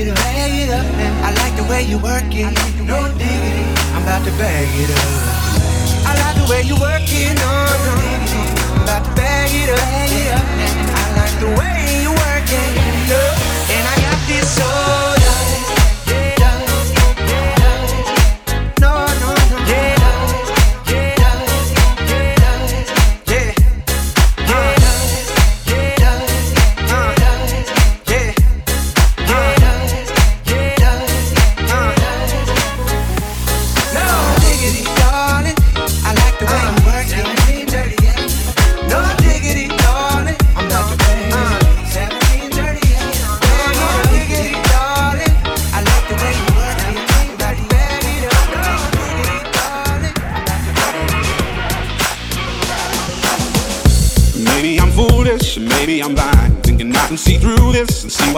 it up. Bag it up. I like the way you work it. No diggity. I'm about to bag it up. I like the way you work it. No, diggity. I'm about to bag it up. I like the way you work it. Look, and I got this soul.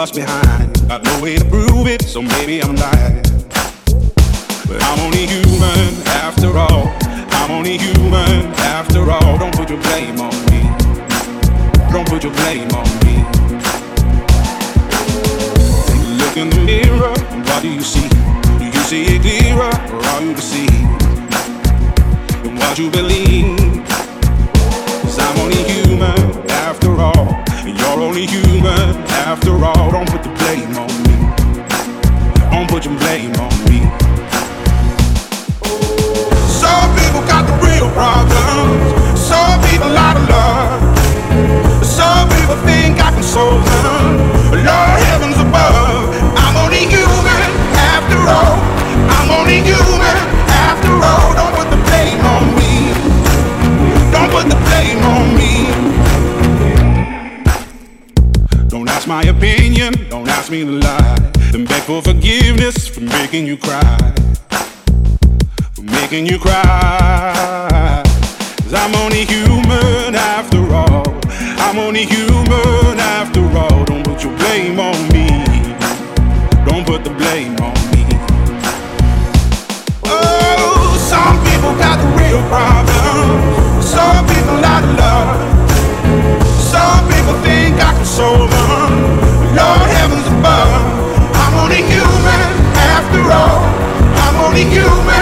much behind. Got no way to prove it, so maybe I'm lying. for forgiveness for making you cry. For making you cry. I'm only human after all. I'm only human after all. Don't put your blame on me. Don't put the blame on me. Oh, some people got the real problem. Some people out of love. Some people think I can solve them. human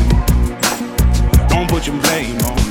Put your blame on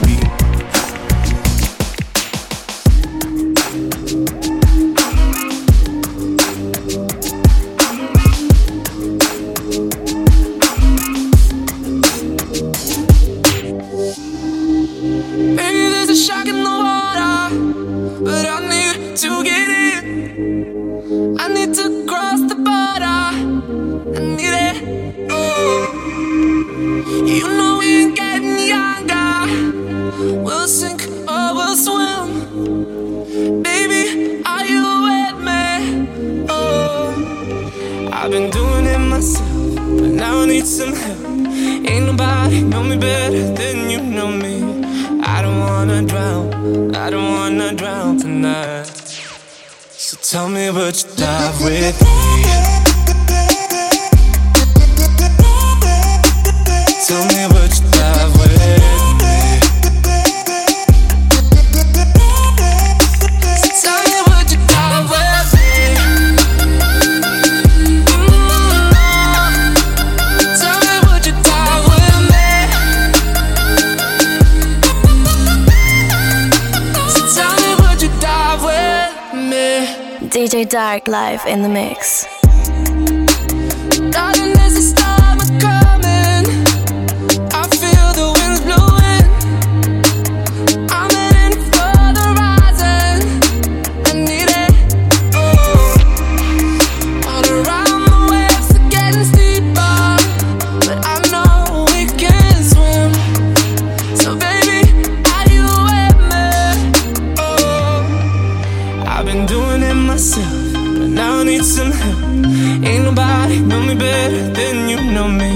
Ain't nobody know me better than you know me.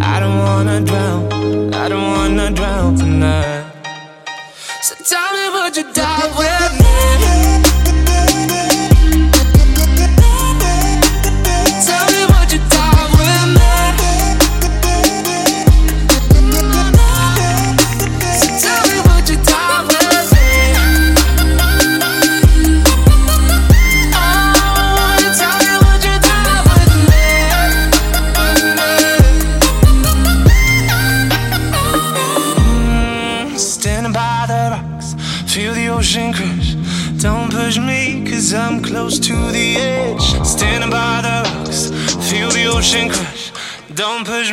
I don't wanna drown, I don't wanna drown tonight. So tell me, would you dive with me? push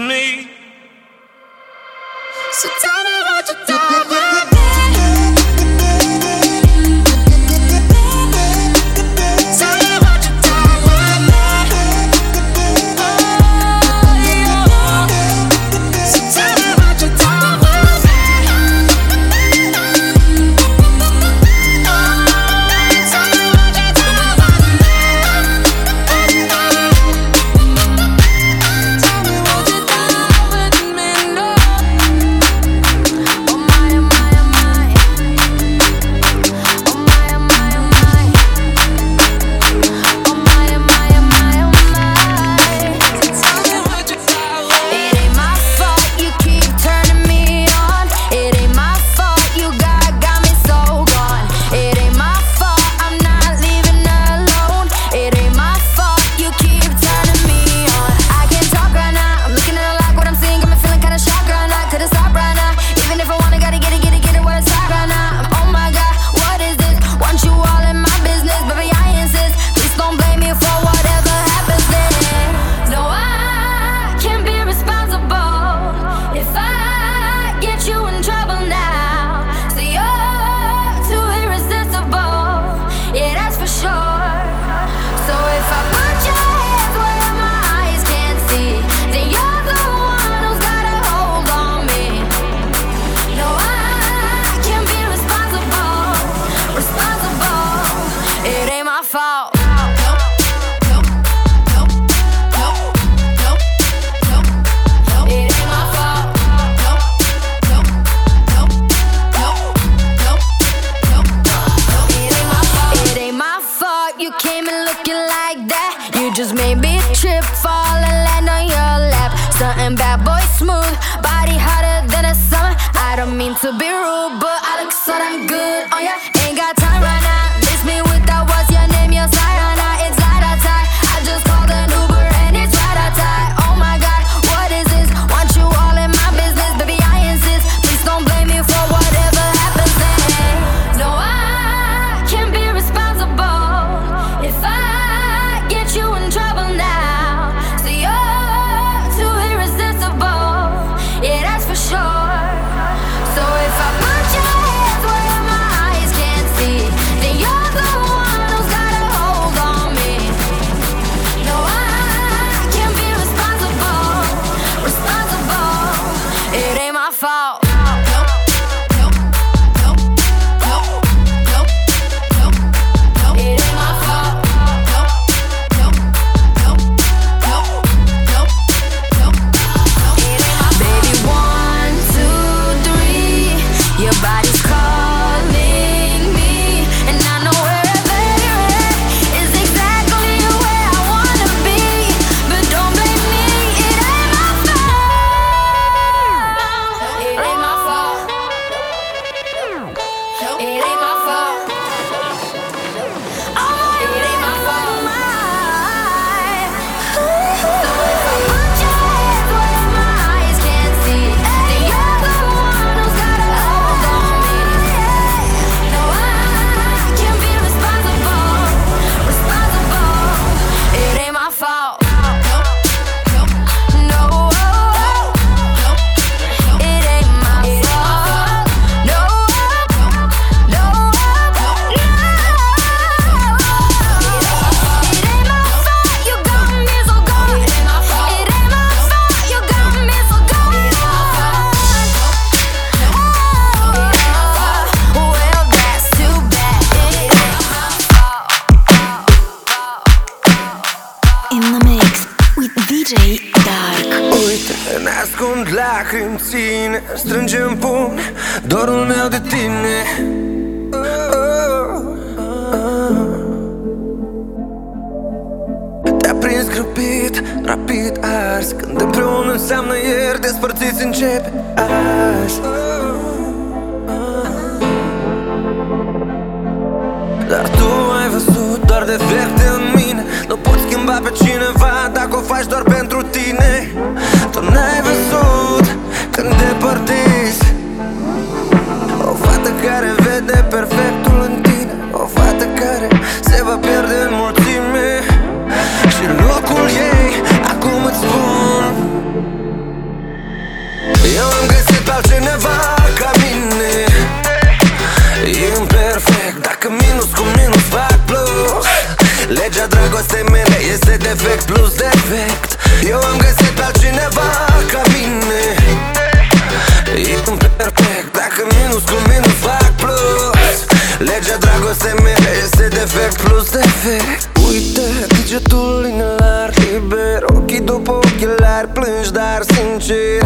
care vede perfectul în tine. O fată care se va pierde în mulțime. Și locul ei, acum îți spun. Eu am găsit pe altcineva ca mine. Imperfect, dacă minus cu minus fac plus. Legea dragostei mele este defect plus defect. Efect plus defect Uite degetul inelar liber Ochii după ochelari Plângi dar sincer.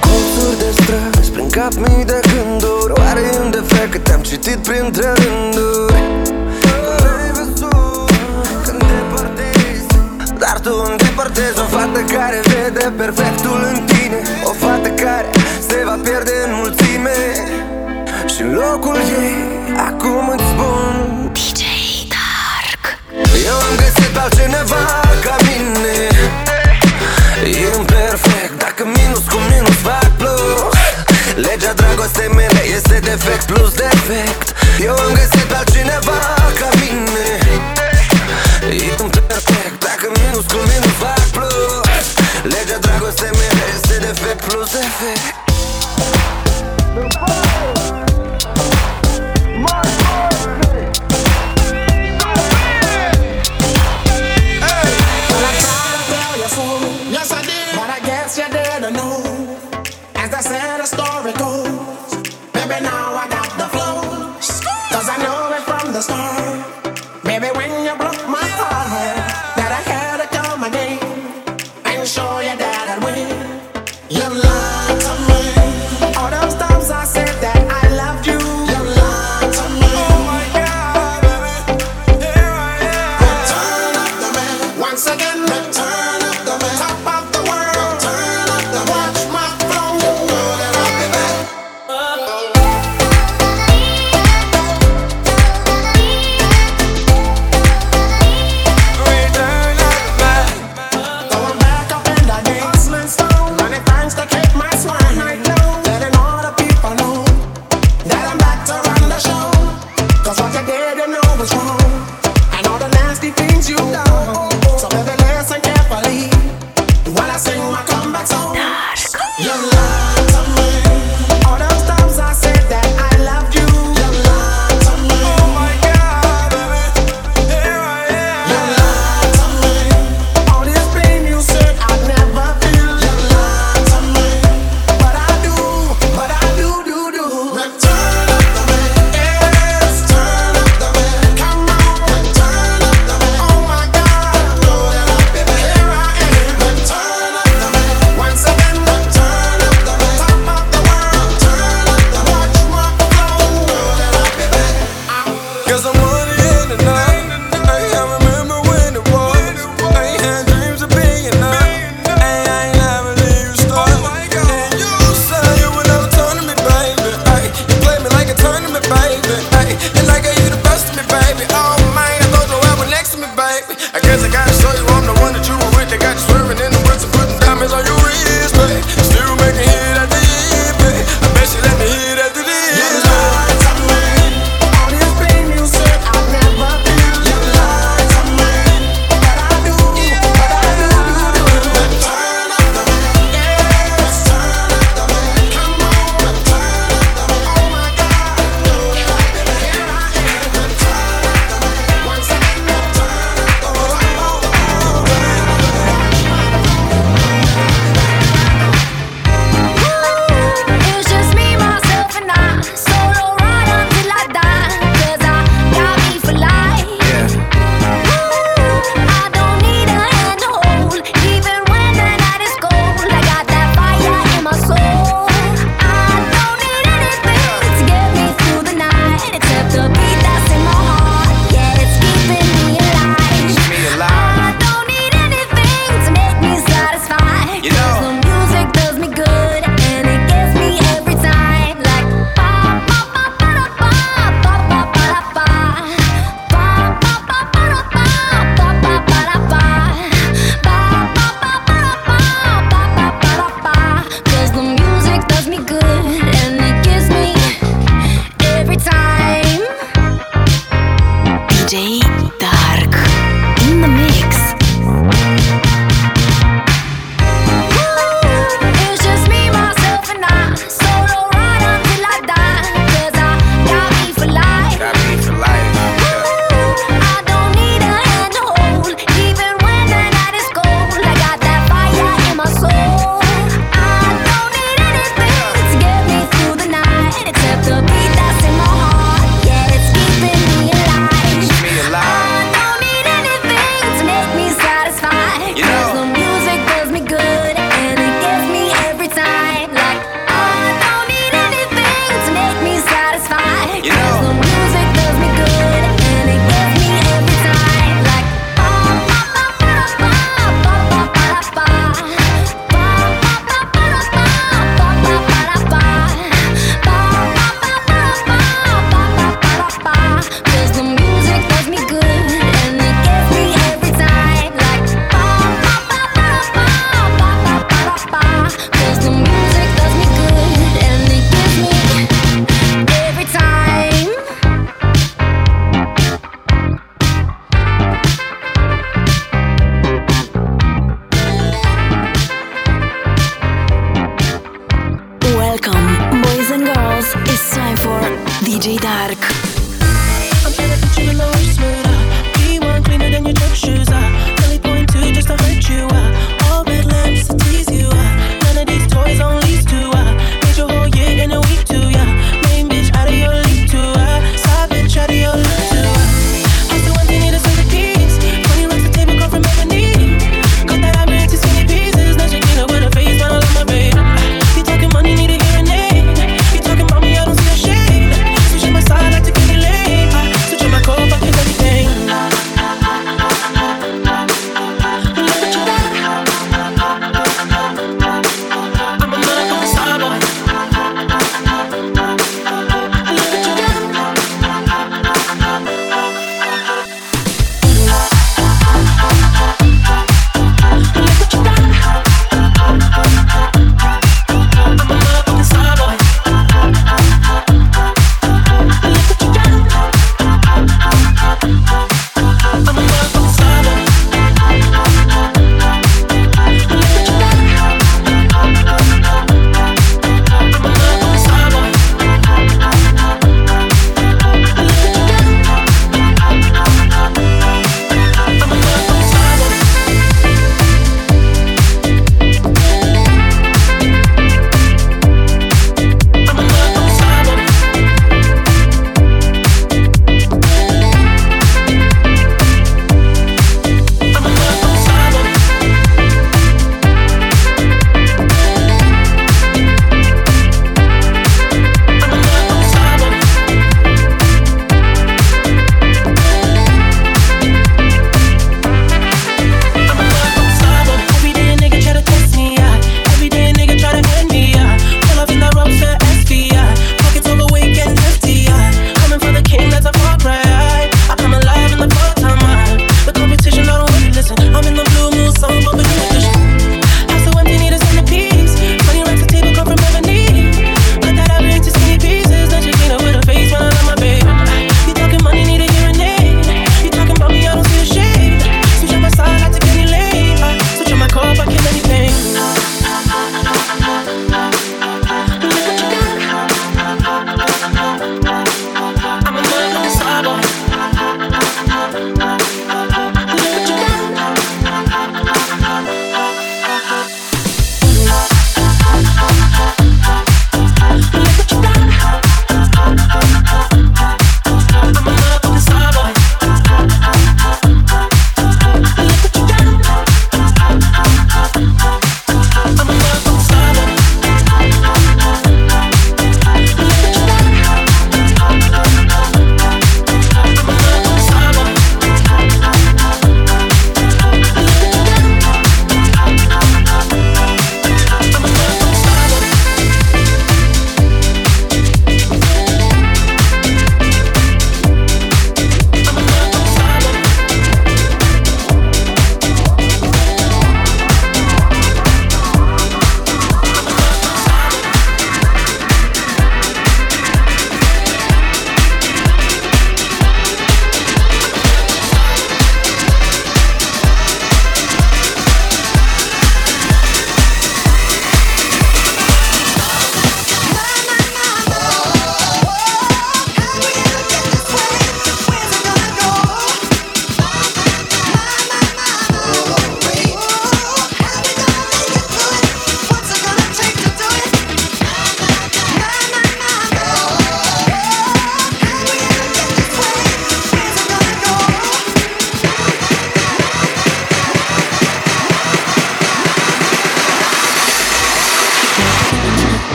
Colțuri de străzi Prin cap mii de gânduri Oare e un defect că te-am citit printre rânduri? Dar tu îndepărtezi o fată care vede perfectul în acum îți spun. DJ Dark. Eu am găsit pe altcineva ca mine. E imperfect, dacă minus cu minus fac plus. Legea dragostei mele este defect plus defect. Eu am găsit stars.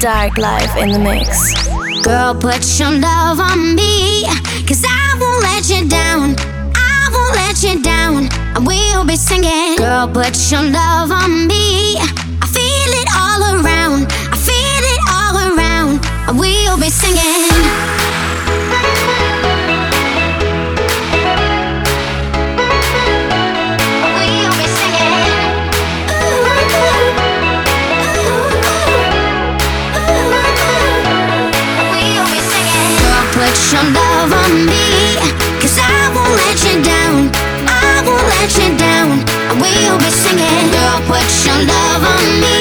Dark Life in the mix. Girl, put your love on me, cause I won't let you down. I won't let you down. I will be singing. Girl, put your love on me. I feel it all around. I feel it all around. I will be singing. you'll be singing. Girl, put your love on me.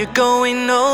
We're going nowhere.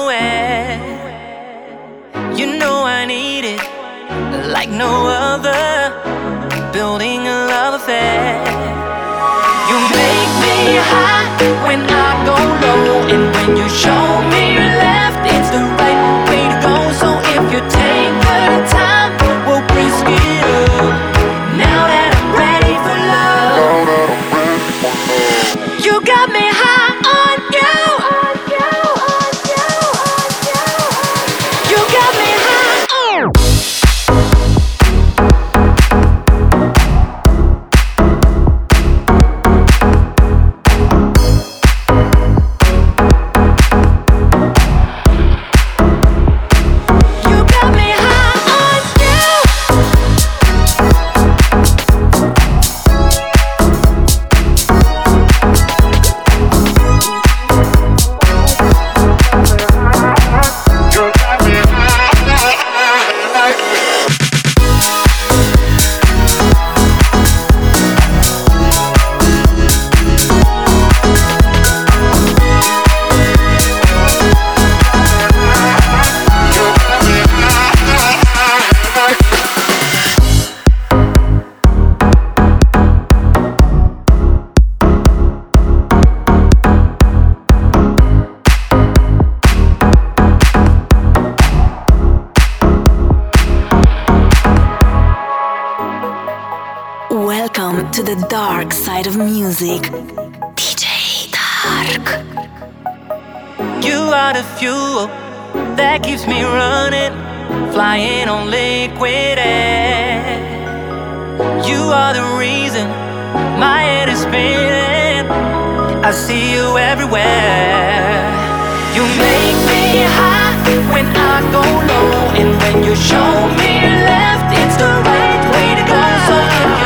To the dark side of music. DJ Dark. You are the fuel that keeps me running, flying on liquid air. You are the reason my head is spinning. I see you everywhere. You make me high when I go low, and when you show me left, it's the right way to go. So if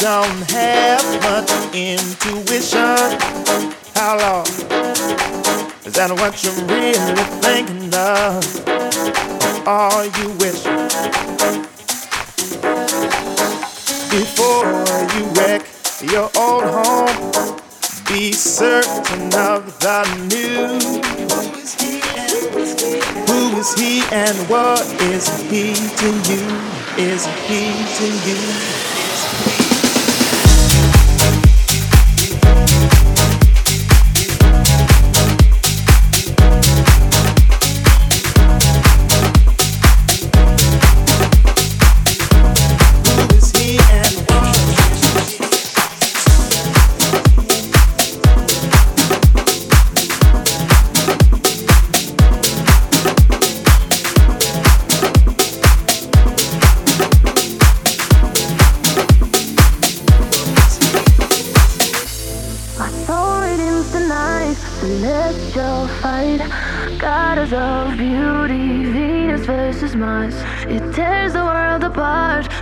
don't have much intuition. How long is that what you're really thinking of? All you wish before you wreck your old home. Be certain of the new. Who is he and what is he to you? Is he to you?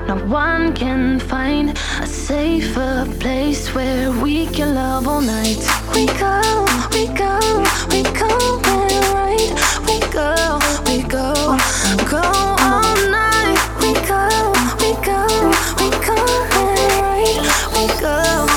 No one can find a safer place where we can love all night. We go, we go, we go, and right. We go, we go, go all night. We go, we go, we go, and right. We go.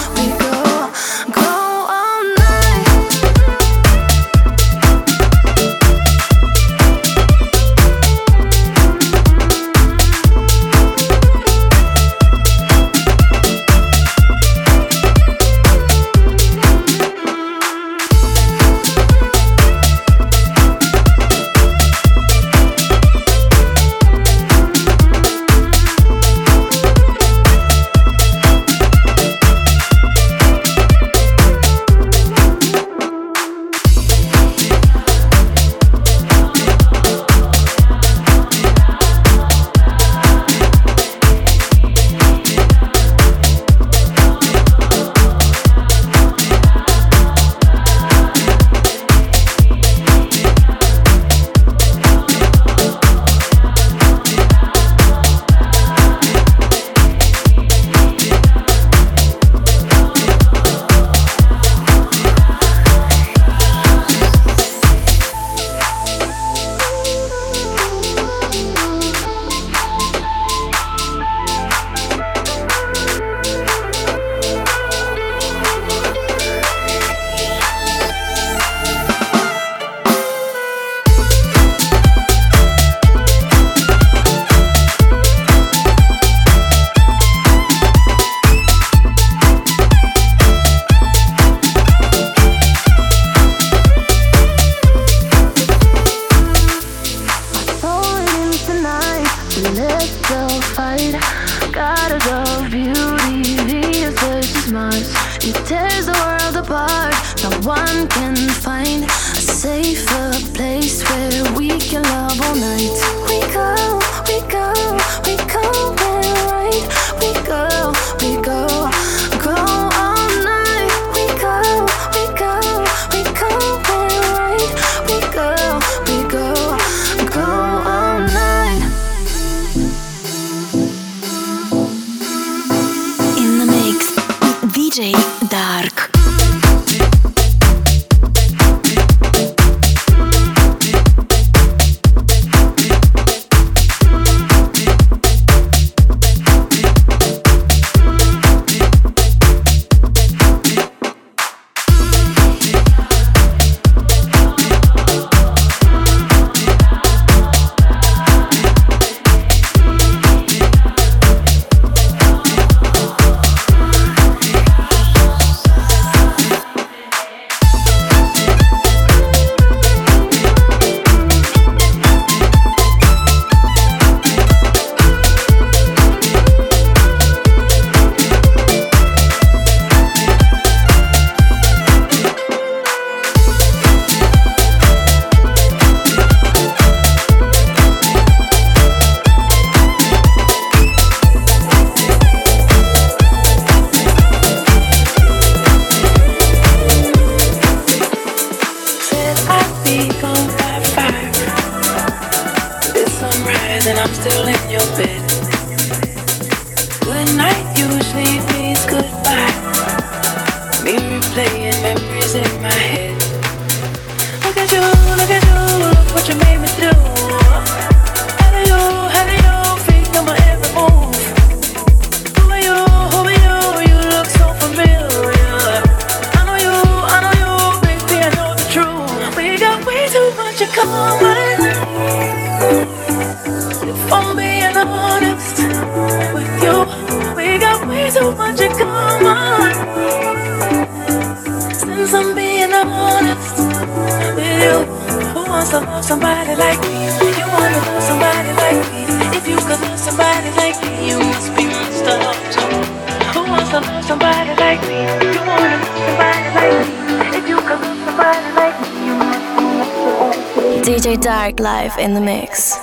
somebody like me, you wanna lose somebody like me. If you lose somebody like me, you must be. Who wants to lose somebody like me? You wanna lose somebody like me. If you lose somebody like me, you must be. DJ Dark live in the mix.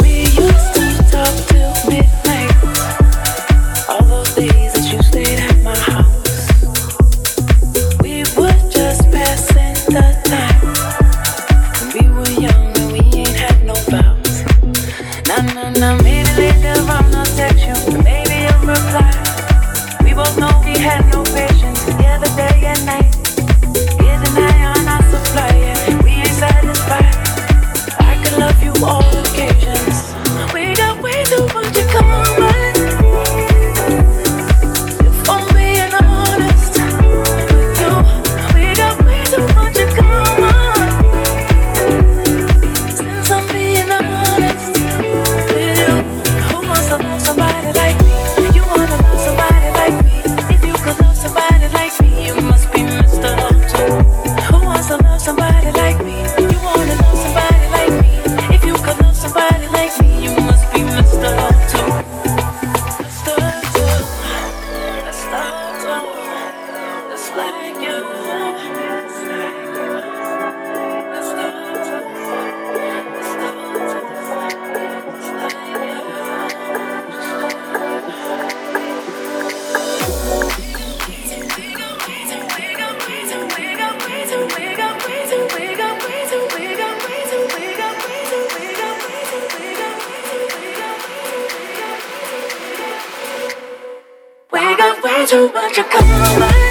too much of coming.